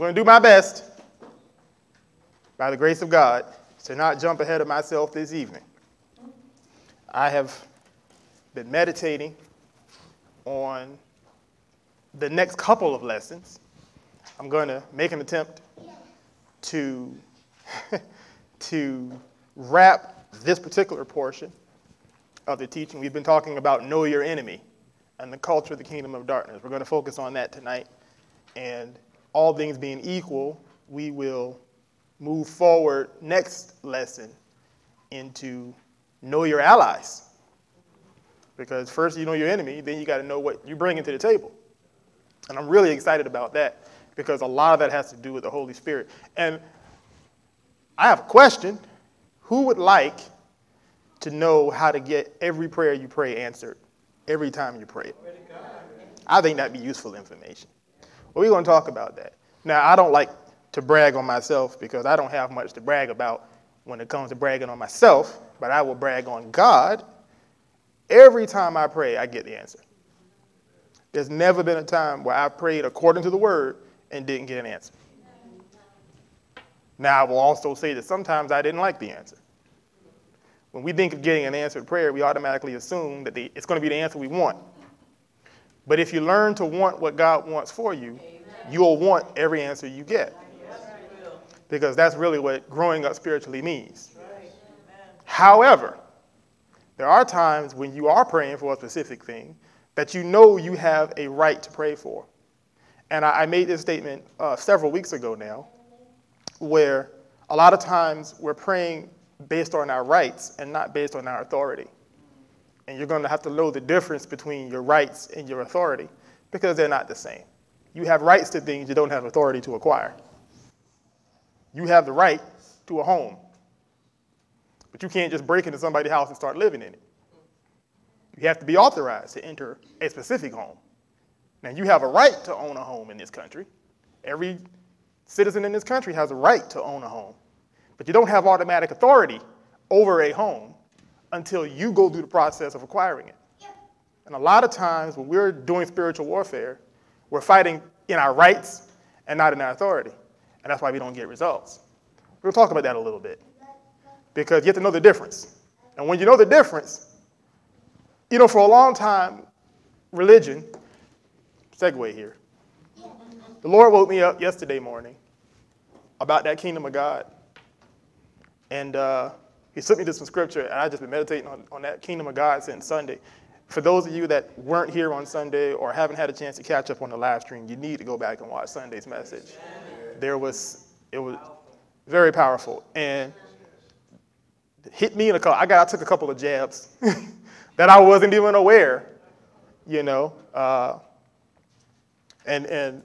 I'm going to do my best, by the grace of God, to not jump ahead of myself this evening. I have been meditating on the next couple of lessons. I'm going to make an attempt to, to wrap this particular portion of the teaching. We've been talking about know your enemy and the culture of the kingdom of darkness. We're going to focus on that tonight. And all things being equal, we will move forward next lesson into know your allies. Because first you know your enemy, then you got to know what you bring into the table. And I'm really excited about that because a lot of that has to do with the Holy Spirit. And I have a question. Who would like to know how to get every prayer you pray answered every time you pray it? I think that'd be useful information. We're going to talk about that. Now, I don't like to brag on myself because I don't have much to brag about when it comes to bragging on myself, but I will brag on God Every time I pray, I get the answer. There's never been a time where I prayed according to the word and didn't get an answer. Now, I will also say that sometimes I didn't like the answer. When we think of getting an answered prayer, we automatically assume that the, it's going to be the answer we want. But if you learn to want what God wants for you, you'll want every answer you get. Because that's really what growing up spiritually means. However, there are times when you are praying for a specific thing that you know you have a right to pray for. And I, I made this statement uh, several weeks ago now, where a lot of times we're praying based on our rights and not based on our authority. And you're going to have to know the difference between your rights and your authority because they're not the same. You have rights to things you don't have authority to acquire. You have the right to a home, but you can't just break into somebody's house and start living in it. You have to be authorized to enter a specific home. Now, you have a right to own a home in this country. Every citizen in this country has a right to own a home. But you don't have automatic authority over a home until you go through the process of acquiring it. And a lot of times when we're doing spiritual warfare, we're fighting in our rights and not in our authority. And that's why we don't get results. We'll talk about that a little bit because you have to know the difference. And when you know the difference, you know, for a long time, religion, segue here, the Lord woke me up yesterday morning about that kingdom of God. And uh, he sent me to some scripture, and I've just been meditating on, on that kingdom of God since Sunday. For those of you that weren't here on Sunday or haven't had a chance to catch up on the live stream, you need to go back and watch Sunday's message. There was, it was very powerful. And hit me in a couple. I got I took a couple of jabs that I wasn't even aware, you know. Uh, and and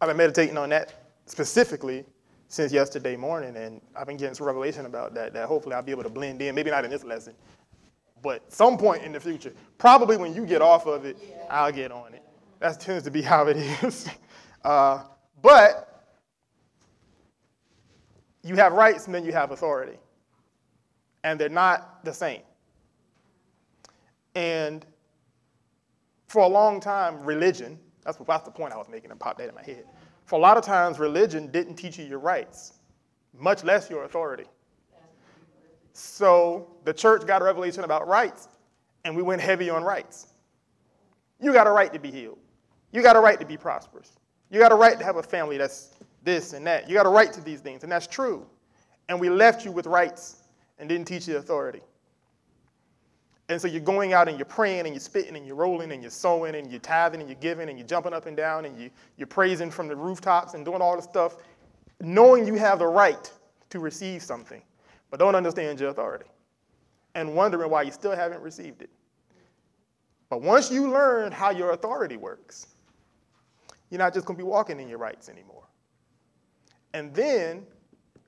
I've been meditating on that specifically since yesterday morning, and I've been getting some revelation about that. That hopefully I'll be able to blend in. Maybe not in this lesson, but some point in the future. Probably when you get off of it, I'll get on it. That tends to be how it is. Uh, but you have rights and then you have authority and they're not the same. And for a long time, religion, that's, that's the point I was making, and popped that in my head. A lot of times, religion didn't teach you your rights, much less your authority. So the church got a revelation about rights, and we went heavy on rights. You got a right to be healed. You got a right to be prosperous. You got a right to have a family that's this and that. You got a right to these things, and that's true. And we left you with rights and didn't teach you authority. And so you're going out and you're praying and you're spitting and you're rolling and you're sowing and you're tithing and you're giving and you're jumping up and down and you, you're praising from the rooftops and doing all the stuff, knowing you have the right to receive something, but don't understand your authority and wondering why you still haven't received it. But once you learn how your authority works, you're not just going to be walking in your rights anymore. And then,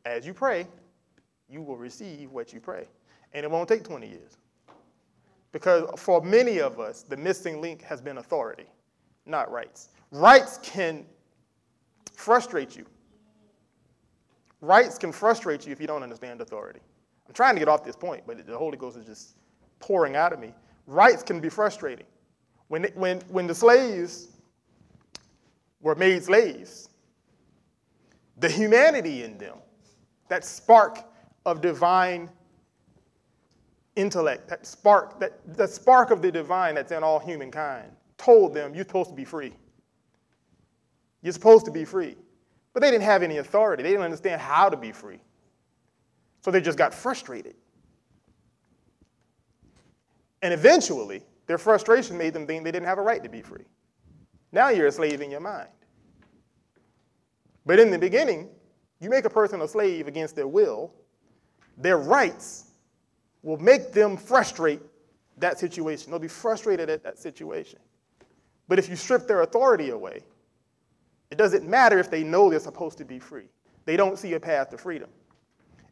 as you pray, you will receive what you pray. And it won't take 20 years. Because for many of us, the missing link has been authority, not rights. Rights can frustrate you. Rights can frustrate you if you don't understand authority. I'm trying to get off this point, but the Holy Ghost is just pouring out of me. Rights can be frustrating. When, when, when the slaves were made slaves, the humanity in them, that spark of divine intellect, that spark, that the spark of the divine that's in all humankind, told them you're supposed to be free. You're supposed to be free. But they didn't have any authority. They didn't understand how to be free. So they just got frustrated. And eventually, their frustration made them think they didn't have a right to be free. Now you're a slave in your mind. But in the beginning, you make a person a slave against their will, their rights will make them frustrate that situation. They'll be frustrated at that situation. But if you strip their authority away, it doesn't matter if they know they're supposed to be free. They don't see a path to freedom.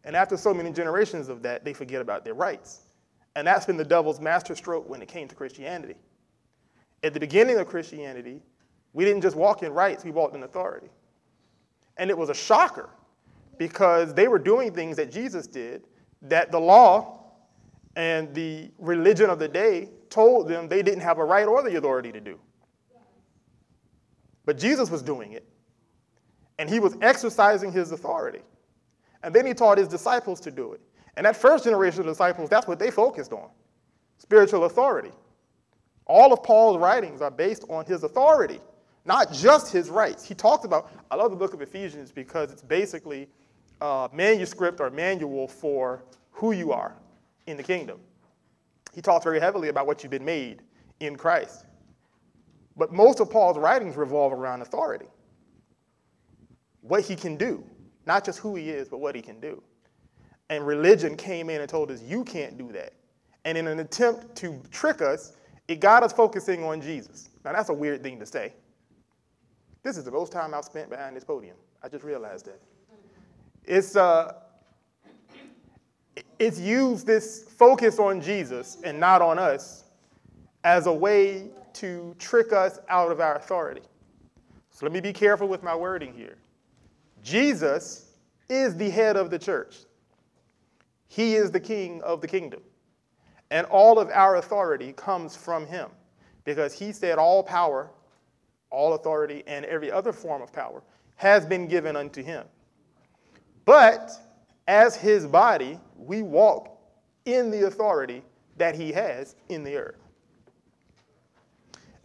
And after so many generations of that, they forget about their rights. And that's been the devil's masterstroke when it came to Christianity. At the beginning of Christianity, we didn't just walk in rights, we walked in authority. And it was a shocker because they were doing things that Jesus did that the law and the religion of the day told them they didn't have a right or the authority to do. But Jesus was doing it, and he was exercising his authority. And then he taught his disciples to do it. And that first generation of disciples, that's what they focused on spiritual authority. All of Paul's writings are based on his authority, not just his rights. He talked about, I love the book of Ephesians because it's basically a manuscript or manual for who you are in the kingdom. He talks very heavily about what you've been made in Christ. But most of Paul's writings revolve around authority what he can do, not just who he is, but what he can do. And religion came in and told us, you can't do that. And in an attempt to trick us, it got us focusing on Jesus. Now, that's a weird thing to say. This is the most time I've spent behind this podium. I just realized that. It's, uh, it's used this focus on Jesus and not on us as a way to trick us out of our authority. So let me be careful with my wording here. Jesus is the head of the church. He is the king of the kingdom. And all of our authority comes from him because he said, All power, all authority, and every other form of power has been given unto him. But as his body, we walk in the authority that he has in the earth.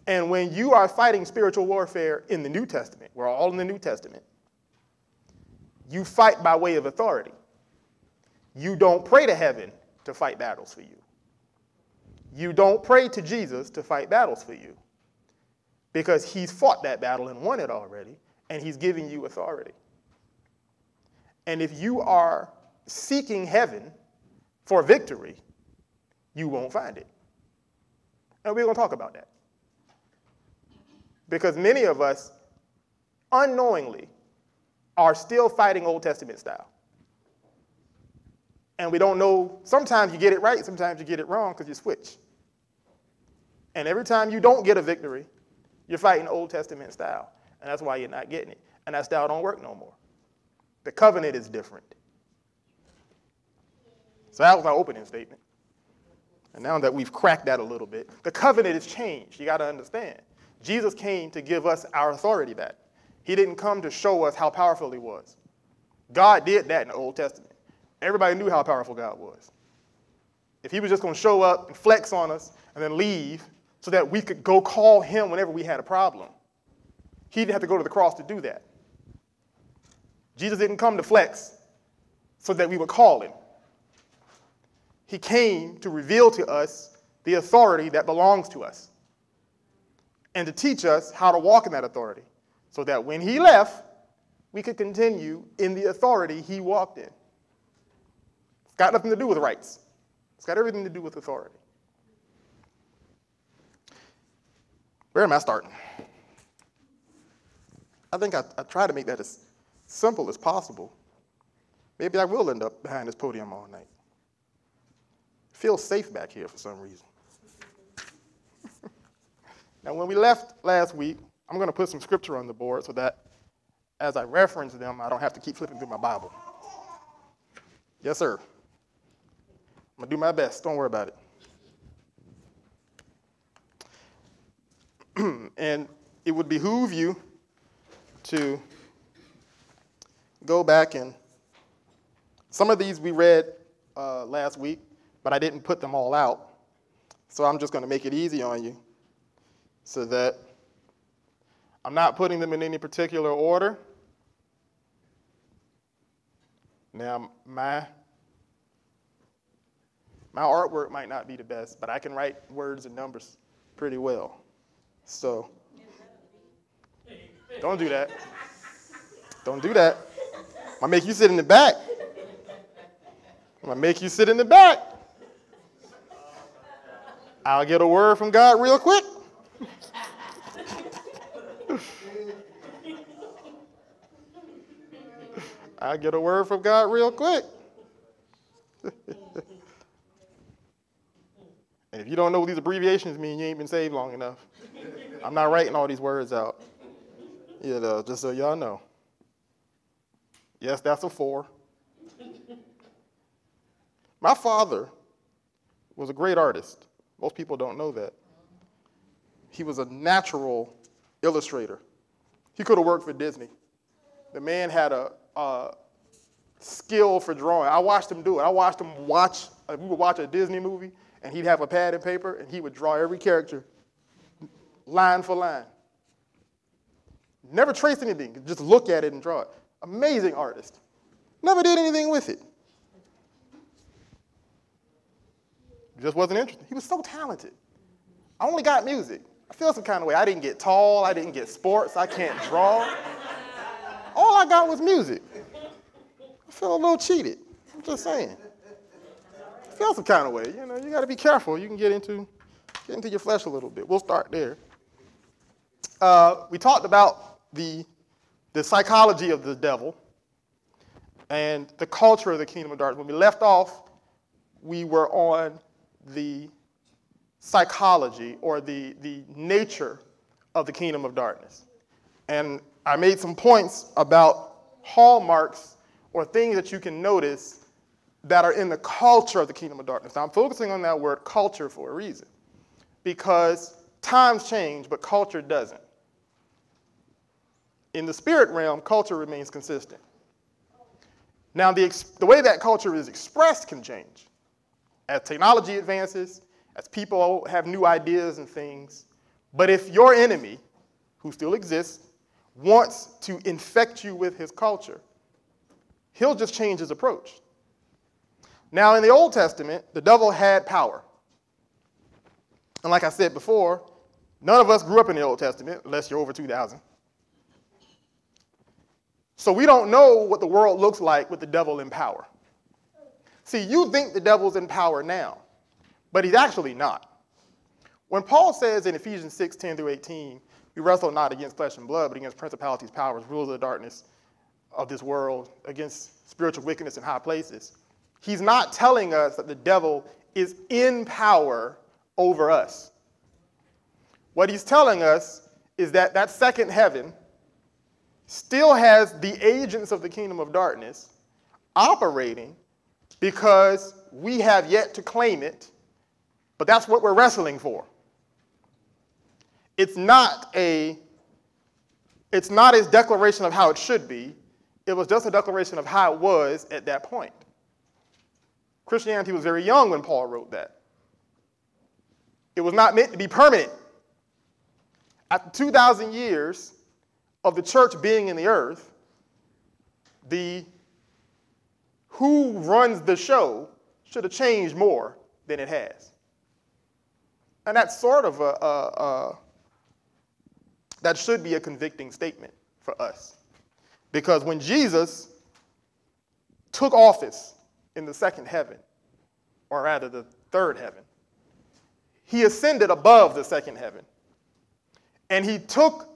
And when you are fighting spiritual warfare in the New Testament, we're all in the New Testament, you fight by way of authority. You don't pray to heaven to fight battles for you. You don't pray to Jesus to fight battles for you because he's fought that battle and won it already, and he's giving you authority. And if you are seeking heaven for victory, you won't find it. And we're going to talk about that. Because many of us, unknowingly, are still fighting Old Testament style and we don't know. Sometimes you get it right, sometimes you get it wrong because you switch. And every time you don't get a victory, you're fighting Old Testament style. And that's why you're not getting it. And that style don't work no more. The covenant is different. So that was my opening statement. And now that we've cracked that a little bit, the covenant has changed. You got to understand. Jesus came to give us our authority back. He didn't come to show us how powerful he was. God did that in the Old Testament. Everybody knew how powerful God was. If he was just going to show up and flex on us and then leave so that we could go call him whenever we had a problem, he didn't have to go to the cross to do that. Jesus didn't come to flex so that we would call him. He came to reveal to us the authority that belongs to us and to teach us how to walk in that authority so that when he left, we could continue in the authority he walked in It's got nothing to do with rights. It's got everything to do with authority. Where am I starting? I think I, I try to make that as simple as possible. Maybe I will end up behind this podium all night. Feel safe back here for some reason. now, when we left last week, I'm going to put some scripture on the board so that as I reference them, I don't have to keep flipping through my Bible. Yes, sir. I'm going to do my best. Don't worry about it. and it would behoove you to go back and some of these we read uh, last week, but I didn't put them all out. So I'm just going to make it easy on you so that I'm not putting them in any particular order. Now, my, my artwork might not be the best, but I can write words and numbers pretty well. So, don't do that. Don't do that. I'm gonna make you sit in the back. I'm gonna make you sit in the back. I'll get a word from God real quick. I'll get a word from God real quick. and if you don't know what these abbreviations mean, you ain't been saved long enough. I'm not writing all these words out. You know, just so y'all know. Yes, that's a four. My father was a great artist. Most people don't know that. He was a natural illustrator. He could have worked for Disney. The man had a, a, skill for drawing. I watched him do it. I watched him watch, uh, we would watch a Disney movie, and he'd have a pad and paper, and he would draw every character line for line. Never trace anything, just look at it and draw it. Amazing artist. Never did anything with it. Just wasn't interested. He was so talented. I only got music. I feel some kind of way. I didn't get tall. I didn't get sports. I can't draw. All I got was music. I feel a little cheated. I'm just saying. I feel some kind of way. You know, you got to be careful. You can get into get into your flesh a little bit. We'll start there. Uh, we talked about the the psychology of the devil and the culture of the kingdom of darkness. When we left off, we were on the psychology or the, the nature of the kingdom of darkness. And I made some points about hallmarks or things that you can notice that are in the culture of the kingdom of darkness. Now, I'm focusing on that word culture for a reason because times change, but culture doesn't. In the spirit realm, culture remains consistent. Now, the, the way that culture is expressed can change. As technology advances, as people have new ideas and things, but if your enemy, who still exists, wants to infect you with his culture, he'll just change his approach. Now, in the Old Testament, the devil had power. And like I said before, none of us grew up in the Old Testament, unless you're over 2,000. So we don't know what the world looks like with the devil in power. See, you think the devil's in power now, but he's actually not. When Paul says in Ephesians 6 10 through 18, we wrestle not against flesh and blood, but against principalities, powers, rulers of the darkness of this world, against spiritual wickedness in high places, he's not telling us that the devil is in power over us. What he's telling us is that that second heaven, still has the agents of the kingdom of darkness operating because we have yet to claim it, but that's what we're wrestling for. It's not a it's not his declaration of how it should be. It was just a declaration of how it was at that point. Christianity was very young when Paul wrote that. It was not meant to be permanent. After 2,000 years, of the church being in the earth, the who runs the show should have changed more than it has. And that's sort of a, a, a that should be a convicting statement for us. Because when Jesus took office in the second heaven, or rather the third heaven, he ascended above the second heaven. And he took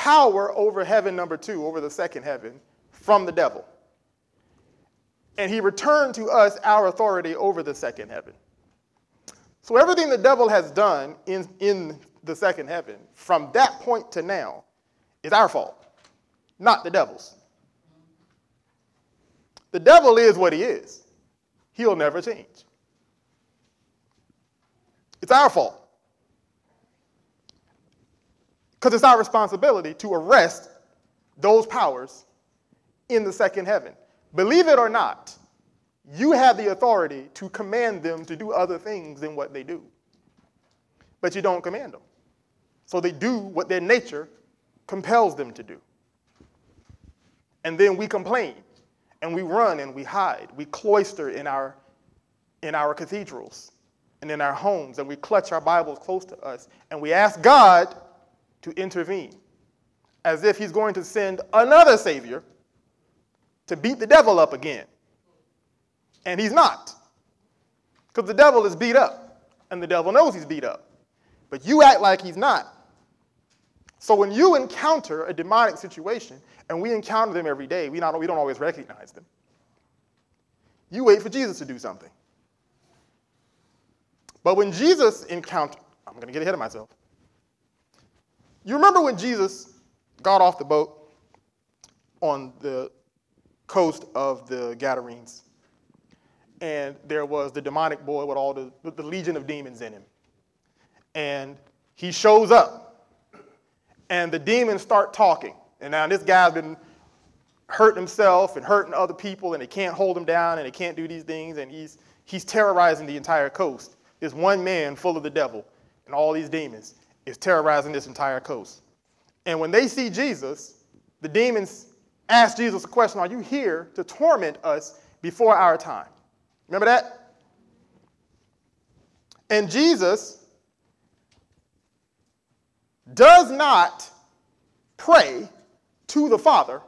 power over heaven number two, over the second heaven, from the devil. And he returned to us our authority over the second heaven. So everything the devil has done in, in the second heaven from that point to now is our fault, not the devil's. The devil is what he is. He'll never change. It's our fault. Because it's our responsibility to arrest those powers in the second heaven. Believe it or not, you have the authority to command them to do other things than what they do. But you don't command them. So they do what their nature compels them to do. And then we complain and we run and we hide. We cloister in our, in our cathedrals and in our homes and we clutch our Bibles close to us and we ask God to intervene as if He's going to send another Savior to beat the devil up again. And He's not. Because the devil is beat up and the devil knows he's beat up. But you act like he's not. So when you encounter a demonic situation, and we encounter them every day, we, not, we don't always recognize them, you wait for Jesus to do something. But when Jesus encountered, I'm going to get ahead of myself. You remember when Jesus got off the boat on the coast of the Gadarenes, and there was the demonic boy with all the, the legion of demons in him. And he shows up and the demons start talking. And now this guy's been hurting himself and hurting other people, and they can't hold him down, and they can't do these things, and he's he's terrorizing the entire coast. This one man full of the devil and all these demons is terrorizing this entire coast. And when they see Jesus, the demons ask Jesus a question Are you here to torment us before our time? Remember that? And Jesus does not pray to the Father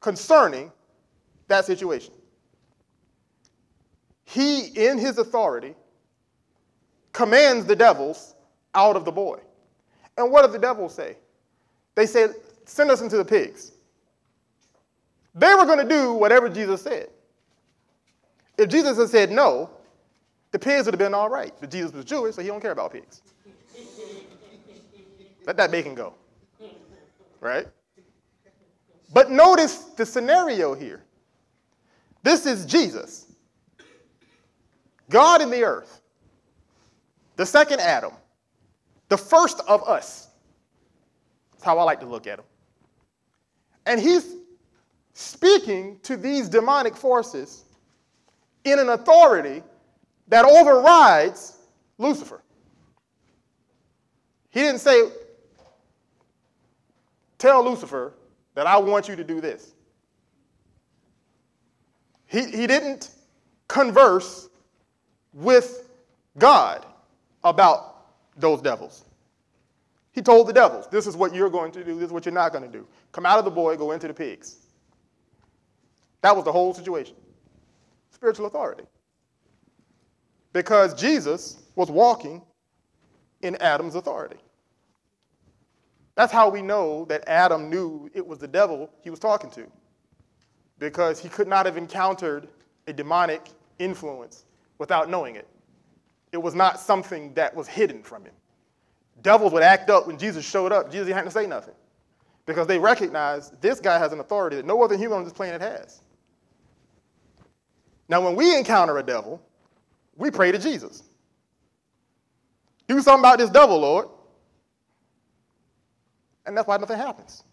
concerning that situation. He, in his authority, commands the devils out of the boy. And what did the devils say? They said, Send us into the pigs. They were going to do whatever Jesus said. If Jesus had said no, the pigs would have been all right. But Jesus was Jewish, so he don't care about pigs. Let that bacon go. Right? But notice the scenario here. This is Jesus, God in the earth, the second Adam, the first of us. That's how I like to look at him. And he's speaking to these demonic forces in an authority that overrides Lucifer. He didn't say, Tell Lucifer that I want you to do this. He, he didn't converse with God about those devils. He told the devils, This is what you're going to do, this is what you're not going to do. Come out of the boy, go into the pigs. That was the whole situation. Spiritual authority. Because Jesus was walking in Adam's authority. That's how we know that Adam knew it was the devil he was talking to, because he could not have encountered a demonic influence without knowing it. It was not something that was hidden from him. Devils would act up when Jesus showed up. Jesus have to say nothing because they recognized this guy has an authority that no other human on this planet has. Now, when we encounter a devil, we pray to Jesus. Do something about this devil, Lord. And that's why nothing happens.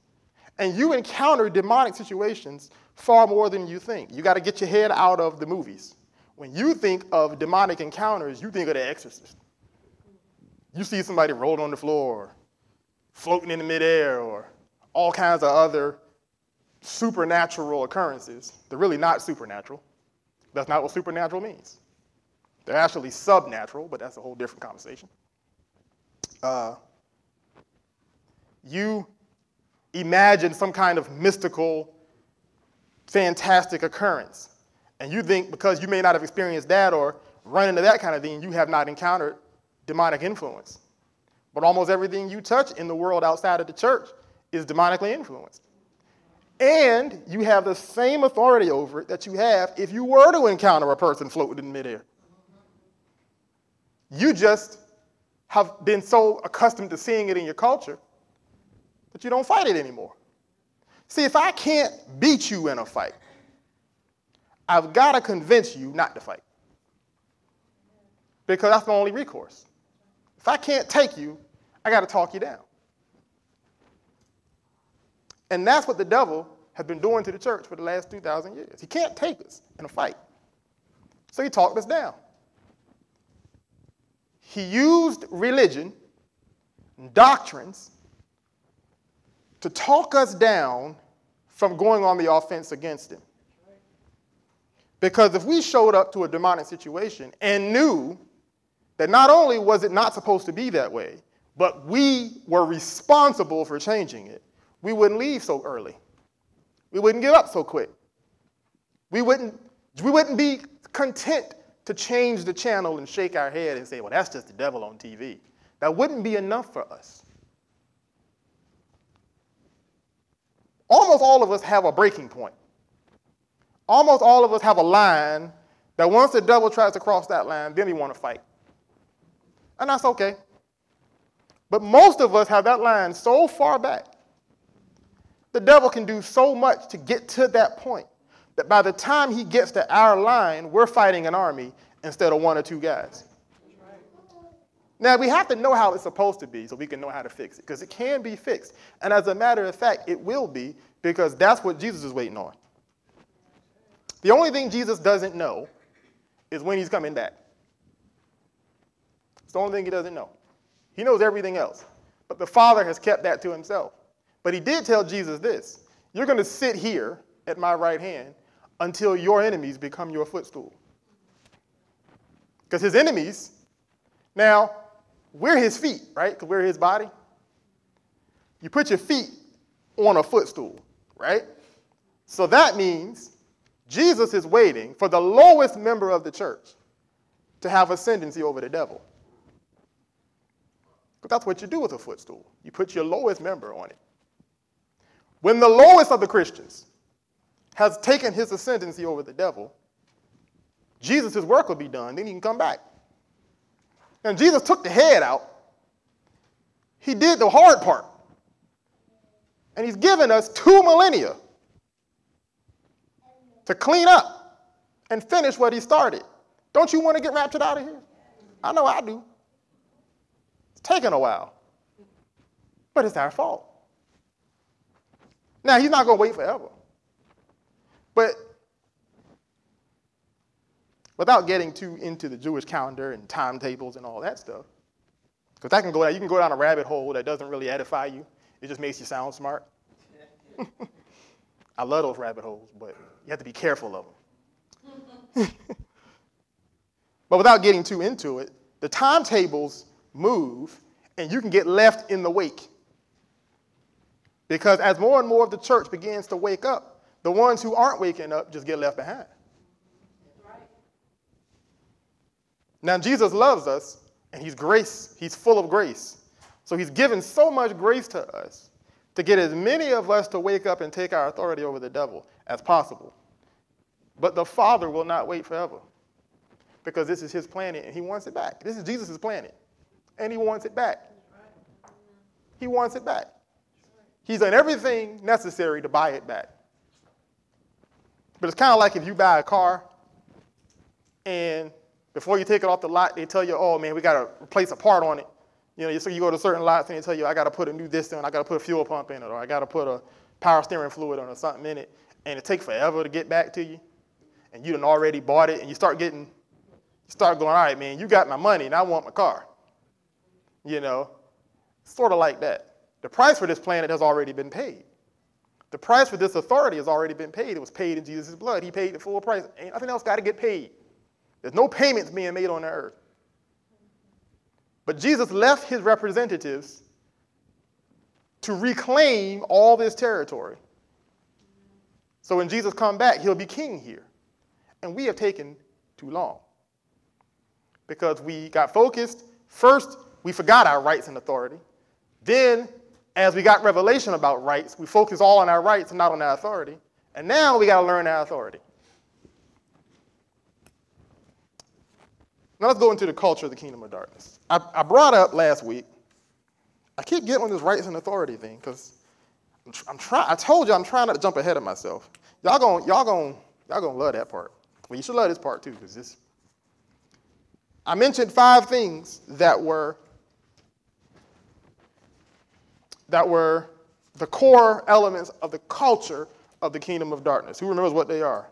And you encounter demonic situations far more than you think. You got to get your head out of the movies. When you think of demonic encounters, you think of the exorcist. You see somebody rolling on the floor, floating in the midair, or all kinds of other supernatural occurrences. They're really not supernatural. That's not what supernatural means. They're actually subnatural, but that's a whole different conversation. Uh, you imagine some kind of mystical, fantastic occurrence. And you think because you may not have experienced that or run into that kind of thing, you have not encountered demonic influence. But almost everything you touch in the world outside of the church is demonically influenced. And you have the same authority over it that you have if you were to encounter a person floating in midair. You just have been so accustomed to seeing it in your culture that you don't fight it anymore. See, if I can't beat you in a fight, I've got to convince you not to fight. Because that's the only recourse. If I can't take you, I got to talk you down. And that's what the devil has been doing to the church for the last 2,000 years. He can't take us in a fight. So he talked us down. He used religion doctrines to talk us down from going on the offense against him. Because if we showed up to a demonic situation and knew that not only was it not supposed to be that way, but we were responsible for changing it, we wouldn't leave so early. We wouldn't give up so quick. We wouldn't, we wouldn't be content to change the channel and shake our head and say, well, that's just the devil on TV. That wouldn't be enough for us. Almost all of us have a breaking point. Almost all of us have a line that once the devil tries to cross that line, then we want to fight. And that's okay. But most of us have that line so far back. The devil can do so much to get to that point that by the time he gets to our line, we're fighting an army instead of one or two guys. Now, we have to know how it's supposed to be so we can know how to fix it, because it can be fixed. And as a matter of fact, it will be, because that's what Jesus is waiting on. The only thing Jesus doesn't know is when he's coming back. It's the only thing he doesn't know. He knows everything else. But the Father has kept that to himself. But he did tell Jesus this You're going to sit here at my right hand until your enemies become your footstool. Because his enemies, now, we're his feet, right? Because we're his body. You put your feet on a footstool, right? So that means Jesus is waiting for the lowest member of the church to have ascendancy over the devil. But that's what you do with a footstool. You put your lowest member on it. When the lowest of the Christians has taken his ascendancy over the devil, Jesus' work will be done, then he can come back. And Jesus took the head out. He did the hard part. And he's given us two millennia to clean up and finish what he started. Don't you want to get raptured out of here? I know I do. It's taken a while, but it's our fault. Now, he's not going to wait forever. But without getting too into the Jewish calendar and timetables and all that stuff, because that can go down, you can go down a rabbit hole that doesn't really edify you. It just makes you sound smart. I love those rabbit holes, but you have to be careful of them. but without getting too into it, the timetables move, and you can get left in the wake. Because as more and more of the church begins to wake up, the ones who aren't waking up just get left behind. Now, Jesus loves us, and He's grace, He's full of grace. So He's given so much grace to us to get as many of us to wake up and take our authority over the devil as possible. But the Father will not wait forever because this is His planet and He wants it back. This is Jesus' planet and he wants it back. He wants it back. He's done everything necessary to buy it back. But it's kind of like if you buy a car and before you take it off the lot, they tell you, oh man, we got to replace a part on it. You know, so you go to certain lots and they tell you, I got to put a new this in, I got to put a fuel pump in it, or I got to put a power steering fluid on or something in it, and it takes forever to get back to you, and you done already bought it, and you start getting, you start going, all right, man, you got my money, and I want my car. You know, sort of like that. The price for this planet has already been paid. The price for this authority has already been paid. It was paid in Jesus' blood. He paid the full price. Ain't nothing else got to get paid. There's no payments being made on the earth. But Jesus left his representatives to reclaim all this territory. So when Jesus come back, he'll be king here. And we have taken too long. Because we got focused first we forgot our rights and authority. Then, as we got revelation about rights, we focused all on our rights and not on our authority. And now we got to learn our authority. Now let's go into the culture of the kingdom of darkness. I, I brought up last week, I keep getting on this rights and authority thing because I'm, I'm trying, I told you I'm trying not to jump ahead of myself. Y'all gonna, y'all gonna, y'all gonna love that part. Well, you should love this part too because this, I mentioned five things that were that were the core elements of the culture of the kingdom of darkness. Who remembers what they are?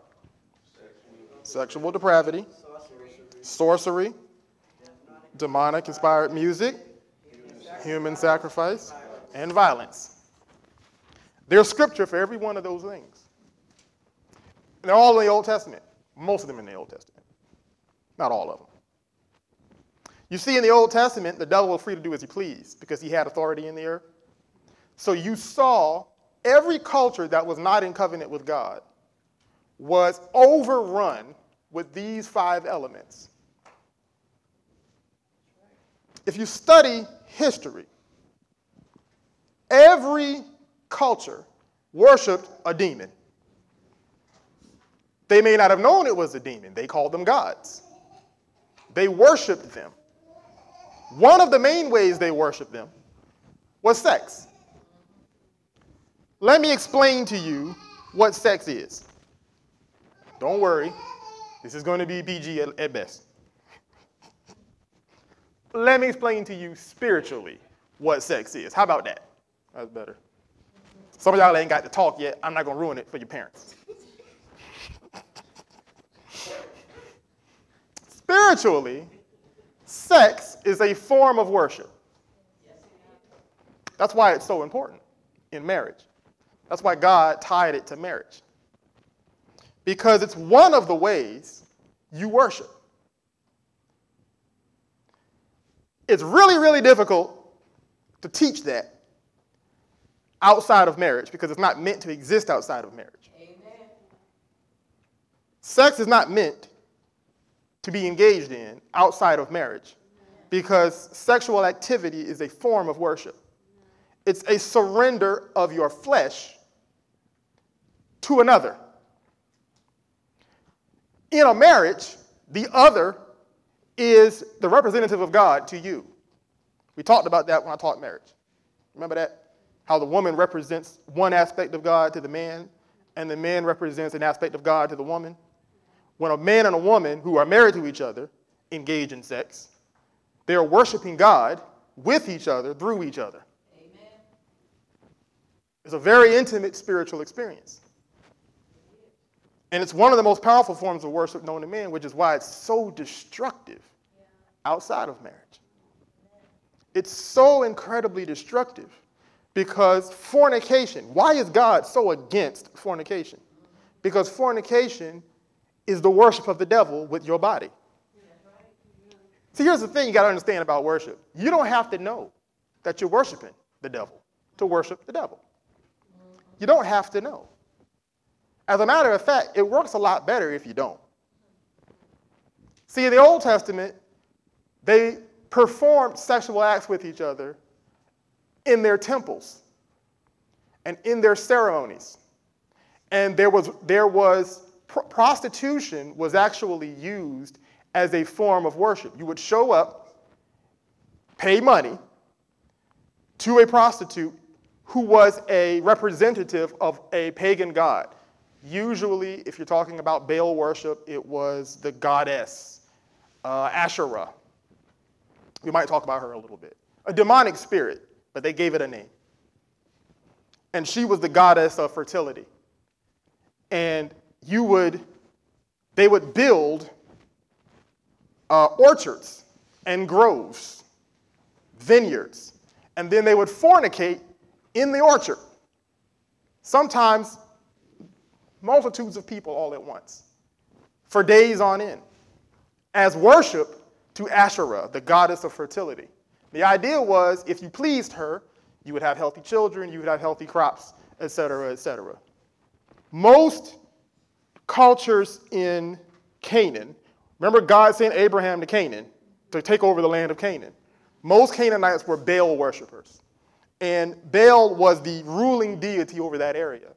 Sexual depravity, sorcery, demonic inspired music, human sacrifice, and violence. There's scripture for every one of those things. They're all in the Old Testament. Most of them in the Old Testament. Not all of them. You see, in the Old Testament, the devil was free to do as he pleased because he had authority in the earth. So you saw every culture that was not in covenant with God was overrun with these five elements. If you study history, every culture worshiped a demon. They may not have known it was a demon, they called them gods. They worshiped them. One of the main ways they worshiped them was sex. Let me explain to you what sex is. Don't worry, this is going to be PG at, at best. Let me explain to you spiritually what sex is. How about that? That's better. Some of y'all ain't got to talk yet. I'm not going to ruin it for your parents. Spiritually, sex is a form of worship. That's why it's so important in marriage. That's why God tied it to marriage. Because it's one of the ways you worship. It's really, really difficult to teach that outside of marriage because it's not meant to exist outside of marriage. Amen. Sex is not meant to be engaged in outside of marriage because sexual activity is a form of worship. It's a surrender of your flesh to another. In a marriage, the other is the representative of God to you. We talked about that when I taught marriage. Remember that? How the woman represents one aspect of God to the man, and the man represents an aspect of God to the woman. When a man and a woman who are married to each other engage in sex, they are worshiping God with each other through each other. Amen. It's a very intimate spiritual experience. And it's one of the most powerful forms of worship known to men, which is why it's so destructive outside of marriage. It's so incredibly destructive because fornication, why is God so against fornication? Because fornication is the worship of the devil with your body. See, here's the thing you got to understand about worship. You don't have to know that you're worshiping the devil to worship the devil. You don't have to know. As a matter of fact, it works a lot better if you don't. See, in the Old Testament, they performed sexual acts with each other in their temples and in their ceremonies. And there was, there was pr- prostitution was actually used as a form of worship. You would show up, pay money to a prostitute who was a representative of a pagan god. Usually, if you're talking about Baal worship, it was the goddess uh, Asherah. We might talk about her a little bit. A demonic spirit, but they gave it a name. And she was the goddess of fertility. And you would, they would build uh, orchards and groves, vineyards, and then they would fornicate in the orchard. Sometimes multitudes of people all at once for days on end as worship to Asherah, the goddess of fertility. The idea was if you pleased her, you would have healthy children, you would have healthy crops, etc., etc. Most cultures in Canaan, remember God sent Abraham to Canaan to take over the land of Canaan. Most Canaanites were Baal worshippers. And Baal was the ruling deity over that area.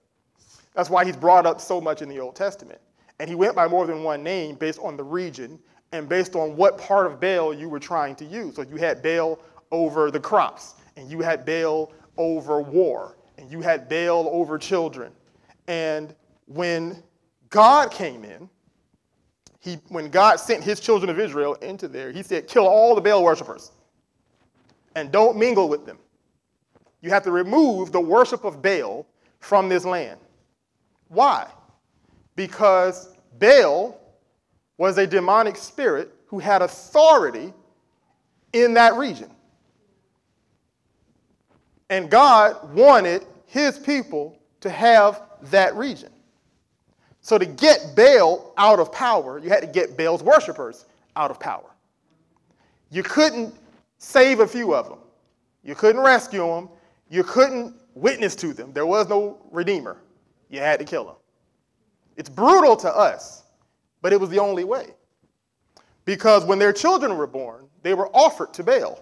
That's why he's brought up so much in the Old Testament. And he went by more than one name based on the region and based on what part of Baal you were trying to use. So you had Baal over the crops, and you had Baal over war, and you had Baal over children. And when God came in, he, when God sent his children of Israel into there, he said, kill all the Baal worshippers and don't mingle with them. You have to remove the worship of Baal from this land. Why? Because Baal was a demonic spirit who had authority in that region. And God wanted his people to have that region. So to get Baal out of power, you had to get Baal's worshippers out of power. You couldn't save a few of them. You couldn't rescue them. You couldn't witness to them. There was no redeemer. You had to kill them. It's brutal to us, but it was the only way. Because when their children were born, they were offered to Baal.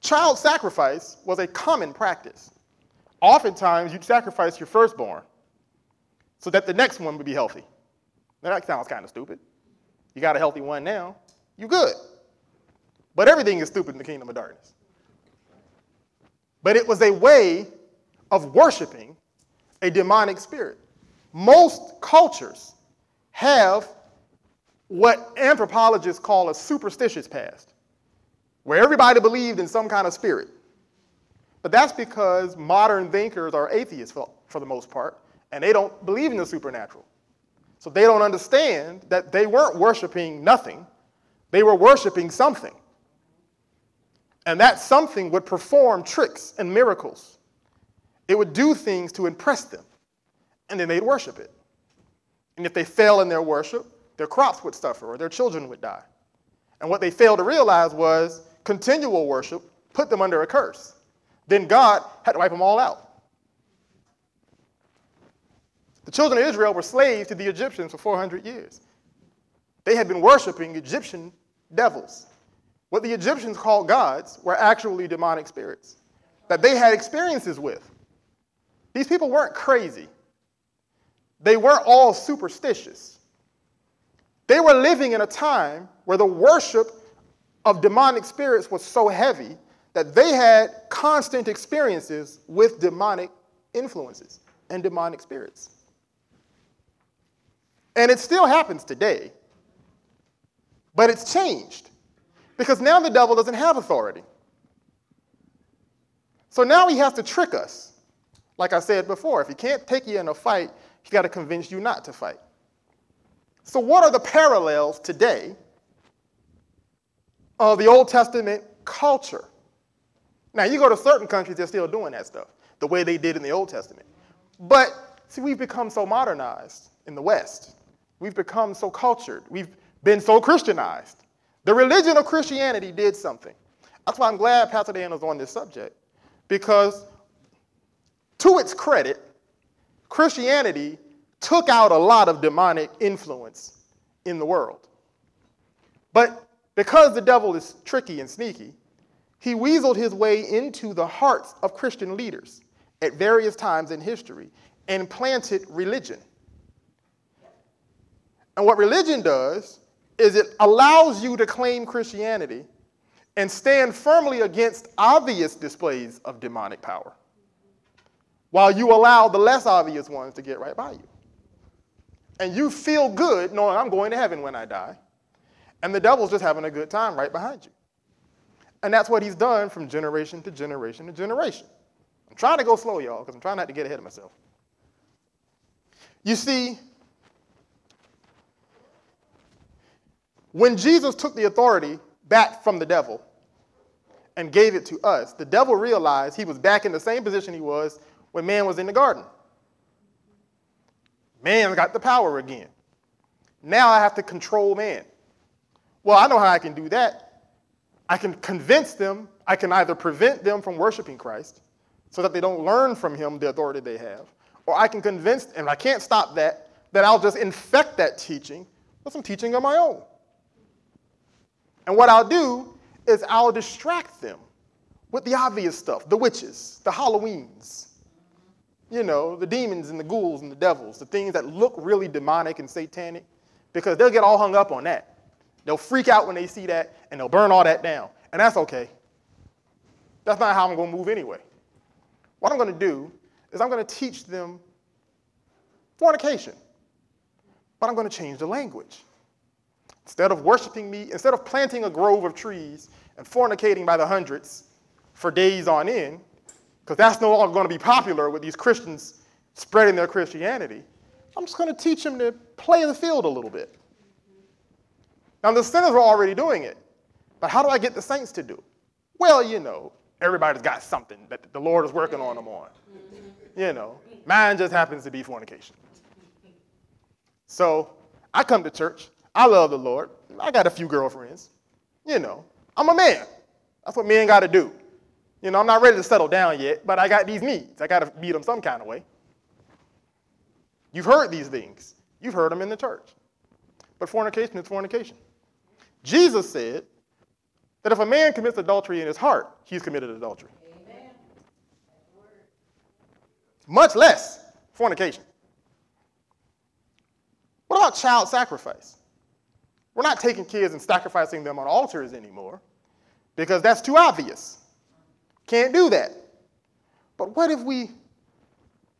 Child sacrifice was a common practice. Oftentimes, you'd sacrifice your firstborn so that the next one would be healthy. Now, that sounds kind of stupid. You got a healthy one now, you good. But everything is stupid in the kingdom of darkness. But it was a way of worshiping a demonic spirit. Most cultures have what anthropologists call a superstitious past, where everybody believed in some kind of spirit. But that's because modern thinkers are atheists for, for the most part, and they don't believe in the supernatural. So they don't understand that they weren't worshiping nothing, they were worshiping something. And that something would perform tricks and miracles. It would do things to impress them, and then they'd worship it. And if they fail in their worship, their crops would suffer or their children would die. And what they failed to realize was continual worship put them under a curse. Then God had to wipe them all out. The children of Israel were slaves to the Egyptians for 400 years. They had been worshiping Egyptian devils. What the Egyptians called gods were actually demonic spirits that they had experiences with. These people weren't crazy, they weren't all superstitious. They were living in a time where the worship of demonic spirits was so heavy that they had constant experiences with demonic influences and demonic spirits. And it still happens today, but it's changed because now the devil doesn't have authority. So now he has to trick us. Like I said before, if he can't take you in a fight, he's got to convince you not to fight. So, what are the parallels today of the Old Testament culture? Now, you go to certain countries, they're still doing that stuff the way they did in the Old Testament. But, see, we've become so modernized in the West. We've become so cultured. We've been so Christianized. The religion of Christianity did something. That's why I'm glad Pastor Dan was on this subject, because to its credit, Christianity took out a lot of demonic influence in the world. But because the devil is tricky and sneaky, he weaseled his way into the hearts of Christian leaders at various times in history and planted religion. And what religion does is it allows you to claim Christianity and stand firmly against obvious displays of demonic power, while you allow the less obvious ones to get right by you. And you feel good knowing I'm going to heaven when I die, and the devil's just having a good time right behind you. And that's what he's done from generation to generation to generation. I'm trying to go slow, y'all, because I'm trying not to get ahead of myself. You see, When Jesus took the authority back from the devil and gave it to us, the devil realized he was back in the same position he was when man was in the garden. Man got the power again. Now I have to control man. Well, I know how I can do that. I can convince them, I can either prevent them from worshiping Christ so that they don't learn from him the authority they have, or I can convince, and I can't stop that, that I'll just infect that teaching with some teaching of my own. And what I'll do is I'll distract them with the obvious stuff the witches, the Halloweens, you know, the demons and the ghouls and the devils, the things that look really demonic and satanic, because they'll get all hung up on that. They'll freak out when they see that and they'll burn all that down. And that's okay. That's not how I'm going to move anyway. What I'm going to do is I'm going to teach them fornication, but I'm going to change the language. Instead of worshiping me, instead of planting a grove of trees and fornicating by the hundreds for days on end, because that's no longer going to be popular with these Christians spreading their Christianity. I'm just going to teach them to play the field a little bit. Now, the sinners are already doing it, but how do I get the saints to do it? Well, you know, everybody's got something that the Lord is working on them on. You know, mine just happens to be fornication. So I come to church. I love the Lord. I got a few girlfriends. You know, I'm a man. That's what men got to do. You know, I'm not ready to settle down yet, but I got these needs. I got to meet them some kind of way. You've heard these things. You've heard them in the church. But fornication is fornication. Jesus said that if a man commits adultery in his heart, he's committed adultery. Amen. Much less fornication. What about child sacrifice? We're not taking kids and sacrificing them on altars anymore because that's too obvious. Can't do that. But what if we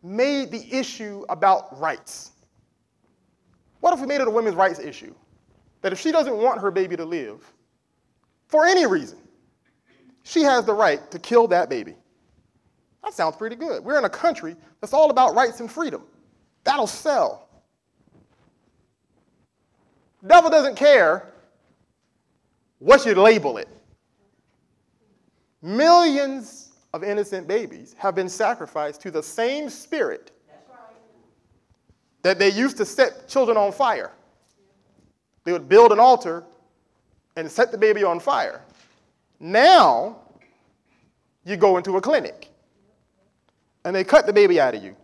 made the issue about rights? What if we made it a women's rights issue? That if she doesn't want her baby to live, for any reason, she has the right to kill that baby. That sounds pretty good. We're in a country that's all about rights and freedom. That'll sell. Devil doesn't care what you label it. Millions of innocent babies have been sacrificed to the same spirit that they used to set children on fire. They would build an altar and set the baby on fire. Now, you go into a clinic and they cut the baby out of you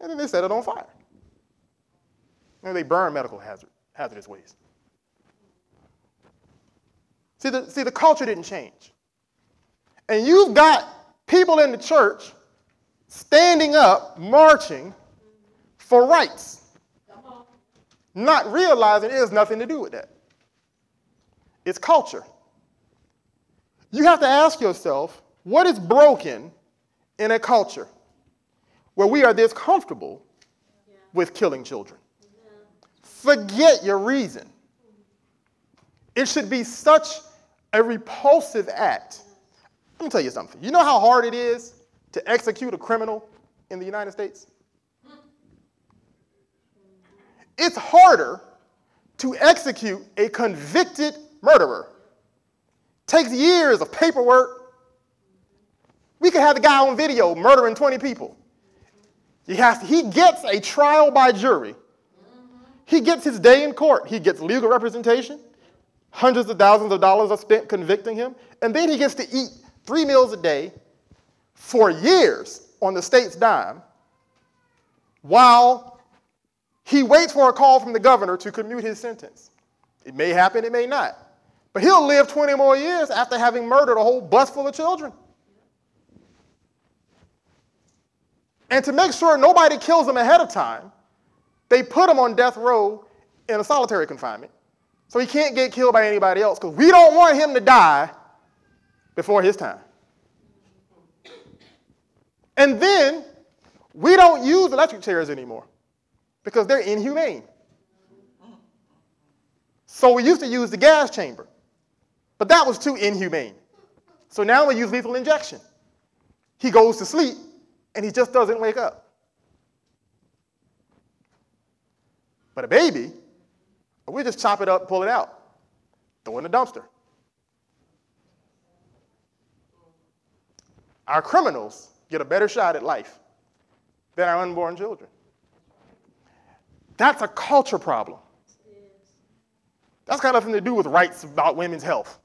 and then they set it on fire. And they burn medical hazard, hazardous waste. See the, see, the culture didn't change. And you've got people in the church standing up, marching for rights, not realizing it has nothing to do with that. It's culture. You have to ask yourself what is broken in a culture where we are this comfortable yeah. with killing children? Yeah. Forget your reason. It should be such a repulsive act. Let me tell you something. You know how hard it is to execute a criminal in the United States? It's harder to execute a convicted murderer. Takes years of paperwork. We could have the guy on video murdering 20 people. He, has to, he gets a trial by jury. He gets his day in court. He gets legal representation. Hundreds of thousands of dollars are spent convicting him. And then he gets to eat three meals a day for years on the state's dime while he waits for a call from the governor to commute his sentence. It may happen, it may not. But he'll live 20 more years after having murdered a whole bus full of children. And to make sure nobody kills him ahead of time, they put him on death row in a solitary confinement. So he can't get killed by anybody else because we don't want him to die before his time. And then we don't use electric chairs anymore because they're inhumane. So we used to use the gas chamber. But that was too inhumane. So now we use lethal injection. He goes to sleep and he just doesn't wake up. But a baby, we just chop it up, pull it out, throw it in the dumpster. Our criminals get a better shot at life than our unborn children. That's a culture problem. That's got nothing to do with rights about women's health.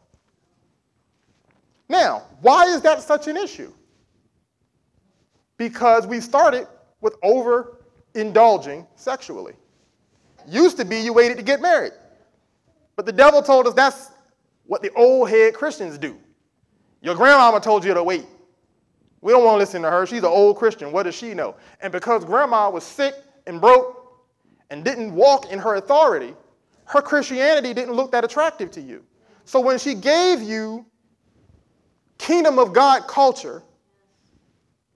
Now, why is that such an issue? Because we started with overindulging sexually. Used to be you waited to get married. But the devil told us that's what the old head Christians do. Your grandmama told you to wait. We don't want to listen to her. She's an old Christian. What does she know? And because grandma was sick and broke and didn't walk in her authority, her Christianity didn't look that attractive to you. So when she gave you kingdom of God culture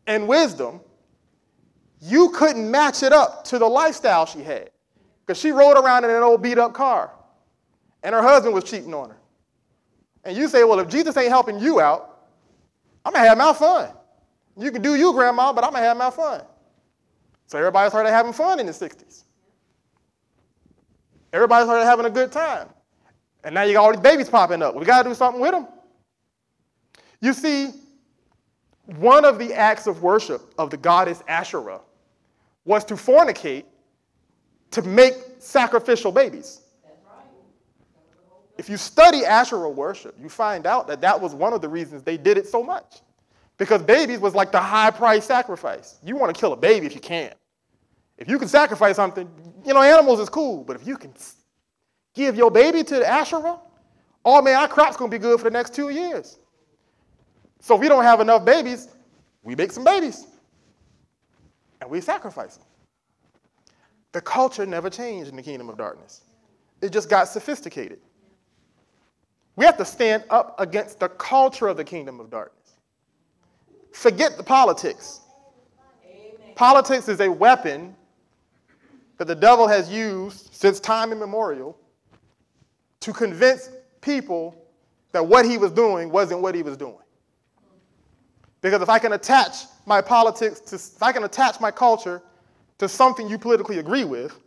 and wisdom, you couldn't match it up to the lifestyle she had. Because she rode around in an old beat up car and her husband was cheating on her. And you say, well, if Jesus ain't helping you out, I'm going to have my fun. You can do you, grandma, but I'm going to have my fun. So everybody started having fun in the 60s. Everybody started having a good time. And now you got all these babies popping up. We got to do something with them. You see, one of the acts of worship of the goddess Asherah was to fornicate to make sacrificial babies. If you study Asherah worship, you find out that that was one of the reasons they did it so much. Because babies was like the high price sacrifice. You want to kill a baby if you can. If you can sacrifice something, you know, animals is cool, but if you can give your baby to the Asherah, oh man, our crop's gonna be good for the next two years. So if we don't have enough babies, we make some babies and we sacrifice them. The culture never changed in the kingdom of darkness, it just got sophisticated. We have to stand up against the culture of the kingdom of darkness. Forget the politics. Politics is a weapon that the devil has used since time immemorial to convince people that what he was doing wasn't what he was doing. Because if I can attach my politics to, if I can attach my culture to something you politically agree with,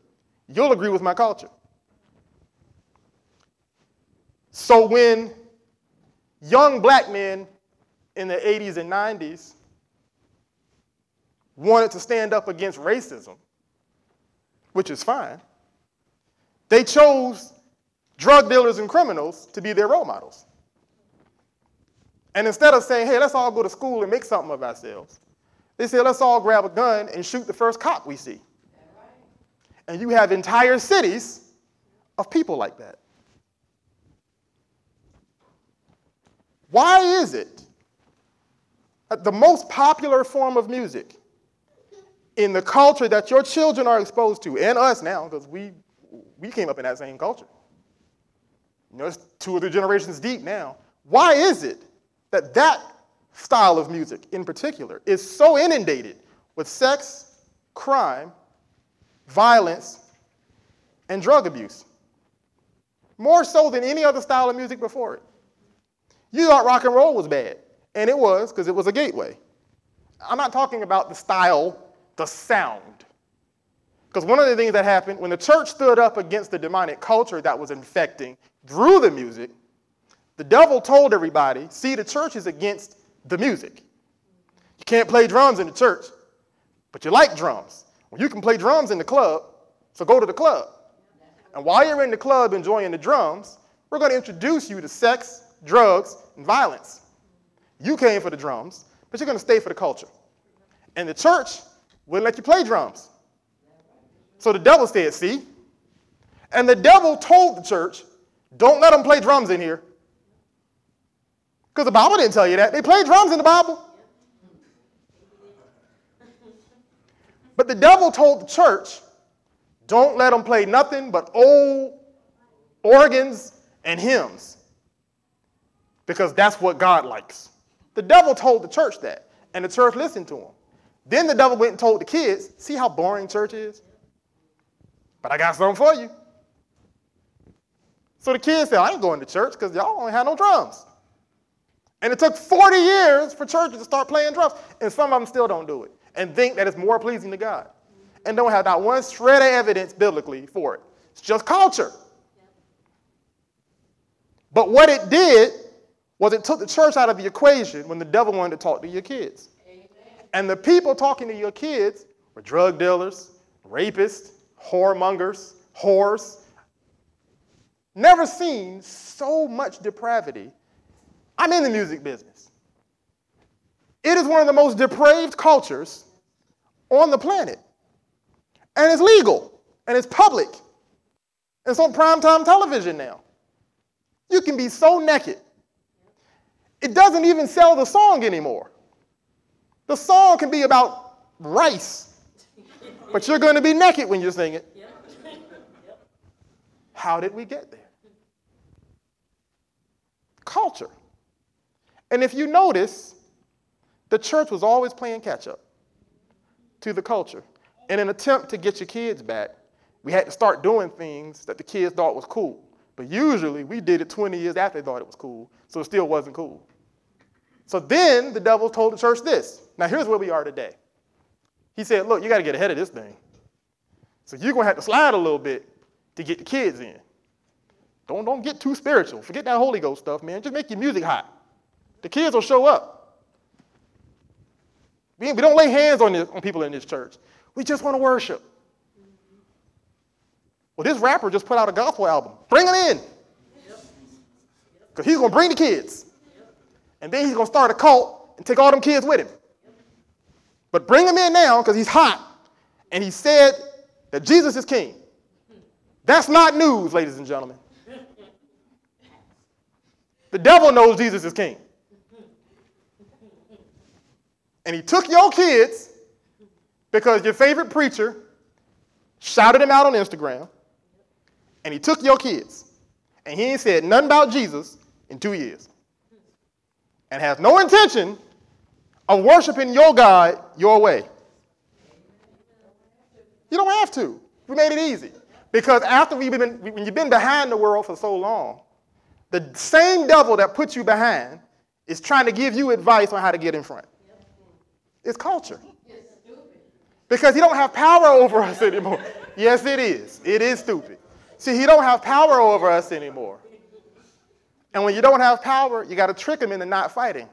you'll agree with my culture. So when young black men in the 80s and 90s wanted to stand up against racism, which is fine, they chose drug dealers and criminals to be their role models. And instead of saying, hey, let's all go to school and make something of ourselves, they said, let's all grab a gun and shoot the first cop we see. And you have entire cities of people like that. Why is it Uh, the most popular form of music in the culture that your children are exposed to, and us now, because we, we came up in that same culture, you know, it's two or three generations deep now. Why is it that that style of music in particular is so inundated with sex, crime, violence, and drug abuse. More so than any other style of music before it. You thought rock and roll was bad, and it was because it was a gateway. I'm not talking about the style, the sound. Because one of the things that happened when the church stood up against the demonic culture that was infecting through the music, the devil told everybody, see, the church is against the music. You can't play drums in the church, but you like drums. Well, you can play drums in the club, so go to the club. And while you're in the club enjoying the drums, we're going to introduce you to sex, drugs, and violence. You came for the drums, but you're going to stay for the culture. And the church wouldn't let you play drums. So the devil said, see? And the devil told the church, don't let them play drums in here. Because the Bible didn't tell you that. They play drums in the Bible. But the devil told the church, don't let them play nothing but old organs and hymns. Because that's what God likes. The devil told the church that, and the church listened to him. Then the devil went and told the kids, see how boring church is? But I got something for you. So the kids said, I ain't going to church because y'all don't have no drums. And it took 40 years for churches to start playing drums, and some of them still don't do it and think that it's more pleasing to God and don't have not one shred of evidence biblically for it. It's just culture. But what it did was it took the church out of the equation when the devil wanted to talk to your kids. Amen. And the people talking to your kids were drug dealers, rapists, whoremongers, whores. Never seen so much depravity I'm in the music business. It is one of the most depraved cultures on the planet. And it's legal and it's public. It's on primetime television now. You can be so naked. It doesn't even sell the song anymore. The song can be about rice, but you're going to be naked when you sing it. How did we get there? Culture. And if you notice, the church was always playing catch up to the culture. In an attempt to get your kids back, we had to start doing things that the kids thought was cool. But usually we did it 20 years after they thought it was cool, so it still wasn't cool. So then the devil told the church this Now, here's where we are today. He said, Look, you got to get ahead of this thing. So you're going to have to slide a little bit to get the kids in. Don't, don't get too spiritual. Forget that Holy Ghost stuff, man. Just make your music hot. The kids will show up. We, we don't lay hands on, this, on people in this church. We just want to worship. Well, this rapper just put out a gospel album. Bring him in. Because he's going to bring the kids. And then he's going to start a cult and take all them kids with him. But bring him in now because he's hot. And he said that Jesus is king. That's not news, ladies and gentlemen. The devil knows Jesus is king. And he took your kids because your favorite preacher shouted him out on Instagram. And he took your kids. And he ain't said nothing about Jesus in two years. And has no intention of worshiping your God your way. You don't have to. We made it easy. Because after we've been, when you've been behind the world for so long, the same devil that puts you behind is trying to give you advice on how to get in front. It's culture. Because he don't have power over us anymore. Yes, it is. It is stupid. See, he don't have power over us anymore. And when you don't have power, you got to trick them into not fighting.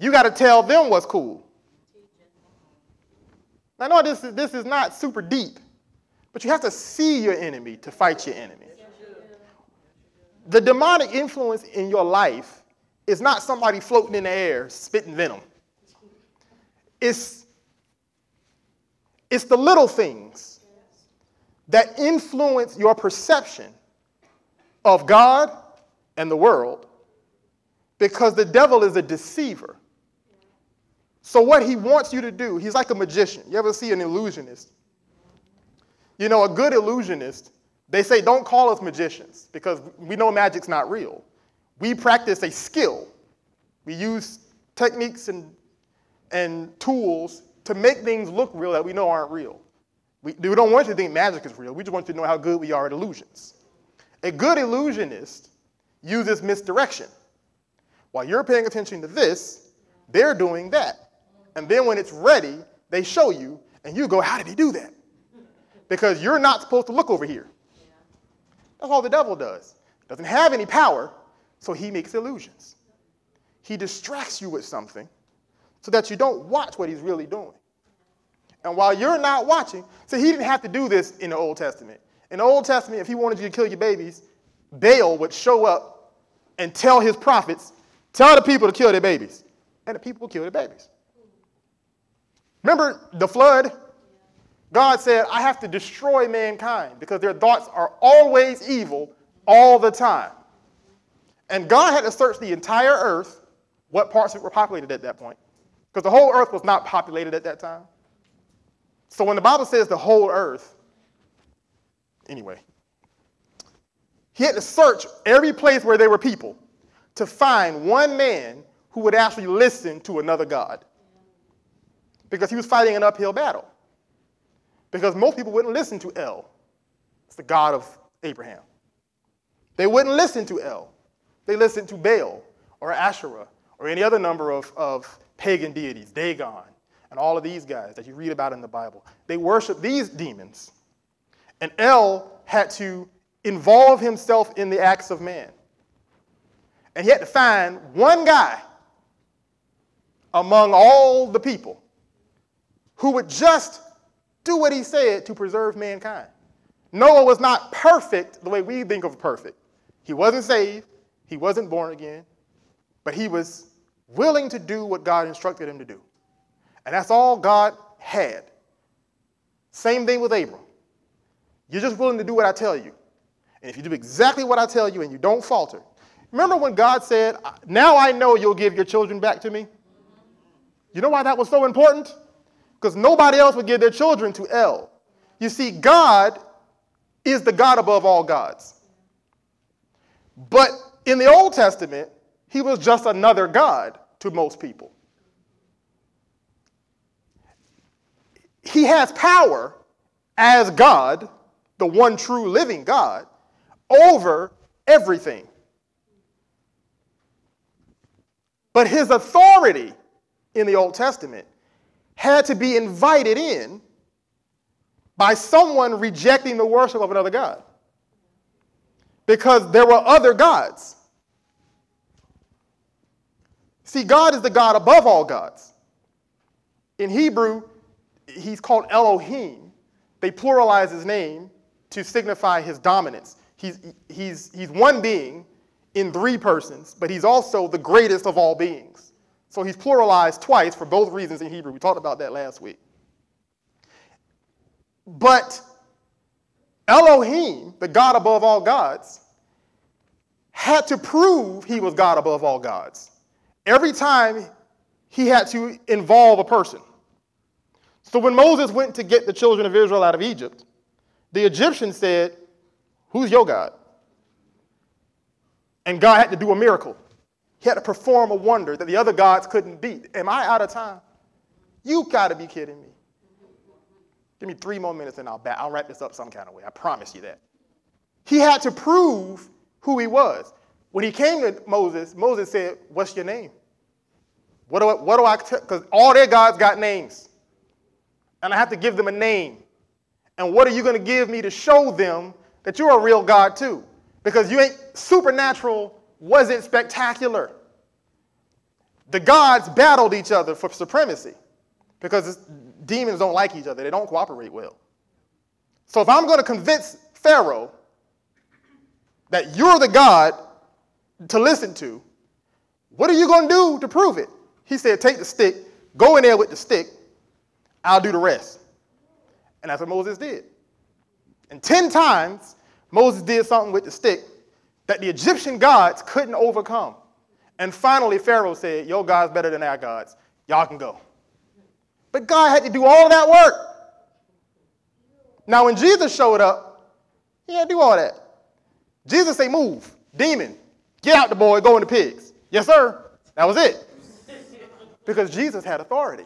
You got to tell them what's cool. I know this is, this is not super deep, but you have to see your enemy to fight your enemy. The demonic influence in your life is not somebody floating in the air spitting venom. It's, it's the little things that influence your perception of God and the world because the devil is a deceiver. So, what he wants you to do, he's like a magician. You ever see an illusionist? You know, a good illusionist, they say, don't call us magicians because we know magic's not real. We practice a skill. We use techniques and, and tools to make things look real that we know aren't real. We, we don't want you to think magic is real. We just want you to know how good we are at illusions. A good illusionist uses misdirection. While you're paying attention to this, they're doing that. And then when it's ready, they show you, and you go, How did he do that? Because you're not supposed to look over here. That's all the devil does. Doesn't have any power, so he makes illusions. He distracts you with something so that you don't watch what he's really doing. And while you're not watching, so he didn't have to do this in the Old Testament. In the Old Testament, if he wanted you to kill your babies, Baal would show up and tell his prophets, tell the people to kill their babies. And the people would kill their babies. Remember the flood? God said, I have to destroy mankind because their thoughts are always evil all the time. And God had to search the entire earth, what parts were populated at that point, because the whole earth was not populated at that time. So when the Bible says the whole earth, anyway, he had to search every place where there were people to find one man who would actually listen to another God because he was fighting an uphill battle. Because most people wouldn't listen to El, it's the God of Abraham. They wouldn't listen to El. They listened to Baal or Asherah or any other number of, of pagan deities, Dagon, and all of these guys that you read about in the Bible. They worship these demons. And El had to involve himself in the acts of man. And he had to find one guy among all the people who would just do what he said to preserve mankind. Noah was not perfect the way we think of perfect. He wasn't saved, he wasn't born again, but he was willing to do what God instructed him to do. And that's all God had. Same thing with Abram. You're just willing to do what I tell you. And if you do exactly what I tell you and you don't falter. Remember when God said, Now I know you'll give your children back to me? You know why that was so important? because nobody else would give their children to El. You see, God is the God above all gods. But in the Old Testament, he was just another God to most people. He has power as God, the one true living God, over everything. But his authority in the Old Testament had to be invited in by someone rejecting the worship of another God. Because there were other gods. See, God is the God above all gods. In Hebrew, he's called Elohim. They pluralize his name to signify his dominance. He's, he's, he's one being in three persons, but he's also the greatest of all beings. So he's pluralized twice for both reasons in Hebrew. We talked about that last week. But Elohim, the God above all gods, had to prove he was God above all gods. Every time he had to involve a person. So when Moses went to get the children of Israel out of Egypt, the Egyptian said, Who's your God? And God had to do a miracle. He had to perform a wonder that the other gods couldn't beat. Am I out of time? You got to be kidding me. Give me three more minutes and I'll. I'll wrap this up some kind of way. I promise you that. He had to prove who he was. When he came to Moses, Moses said, What's your name? What do I, what do I tell? Because all their gods got names. And I have to give them a name. And what are you going to give me to show them that you're a real God too? Because you ain't supernatural wasn't spectacular. The gods battled each other for supremacy because demons don't like each other, they don't cooperate well. So if I'm going to convince Pharaoh that you're the God to listen to, what are you going to do to prove it? He said, Take the stick, go in there with the stick, I'll do the rest. And that's what Moses did. And 10 times, Moses did something with the stick that the Egyptian gods couldn't overcome. And finally, Pharaoh said, Your God's better than our gods. Y'all can go. But God had to do all that work. Now, when Jesus showed up, he had to do all that. Jesus say, Move, demon, get out the boy, go in the pigs. Yes, sir. That was it. Because Jesus had authority.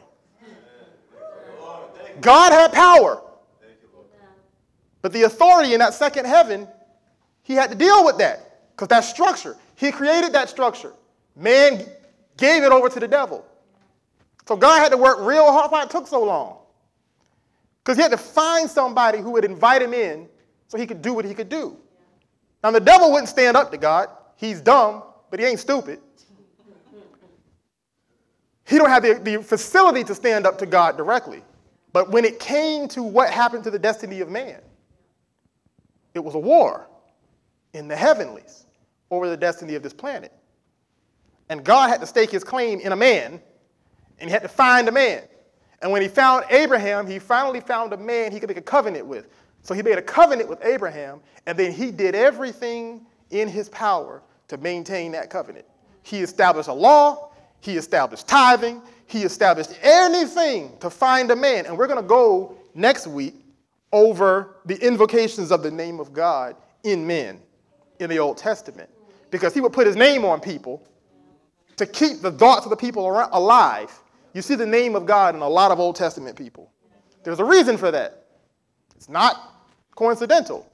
God had power. But the authority in that second heaven, he had to deal with that because that structure, he created that structure. Man gave it over to the devil. So God had to work real hard. Why it took so long? Because he had to find somebody who would invite him in so he could do what he could do. Now, the devil wouldn't stand up to God. He's dumb, but he ain't stupid. He don't have the, the facility to stand up to God directly. But when it came to what happened to the destiny of man, it was a war in the heavenlies over the destiny of this planet. And God had to stake his claim in a man, and he had to find a man. And when he found Abraham, he finally found a man he could make a covenant with. So he made a covenant with Abraham, and then he did everything in his power to maintain that covenant. He established a law, he established tithing, he established anything to find a man. And we're going to go next week over the invocations of the name of God in men in the Old Testament. Because he would put his name on people to keep the thoughts of the people alive. You see the name of God in a lot of Old Testament people. There's a reason for that. It's not coincidental.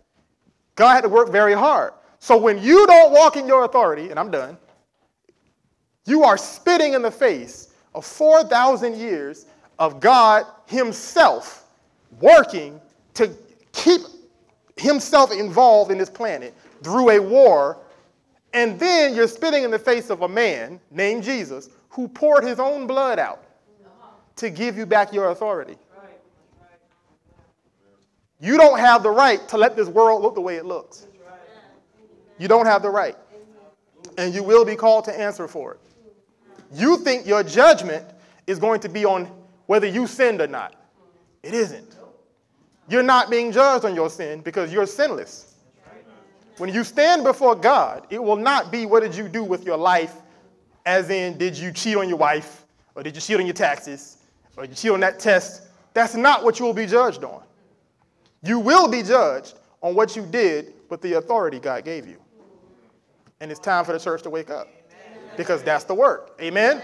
God had to work very hard. So when you don't walk in your authority, and I'm done, you are spitting in the face of 4,000 years of God Himself working to keep himself involved in this planet through a war, and then you're spitting in the face of a man named Jesus who poured his own blood out to give you back your authority. You don't have the right to let this world look the way it looks. You don't have the right. And you will be called to answer for it. You think your judgment is going to be on whether you sinned or not. It isn't. You're not being judged on your sin because you're sinless. When you stand before God, it will not be what did you do with your life, as in, did you cheat on your wife, or did you cheat on your taxes, or did you cheat on that test? That's not what you will be judged on. You will be judged on what you did with the authority God gave you. And it's time for the church to wake up because that's the work. Amen?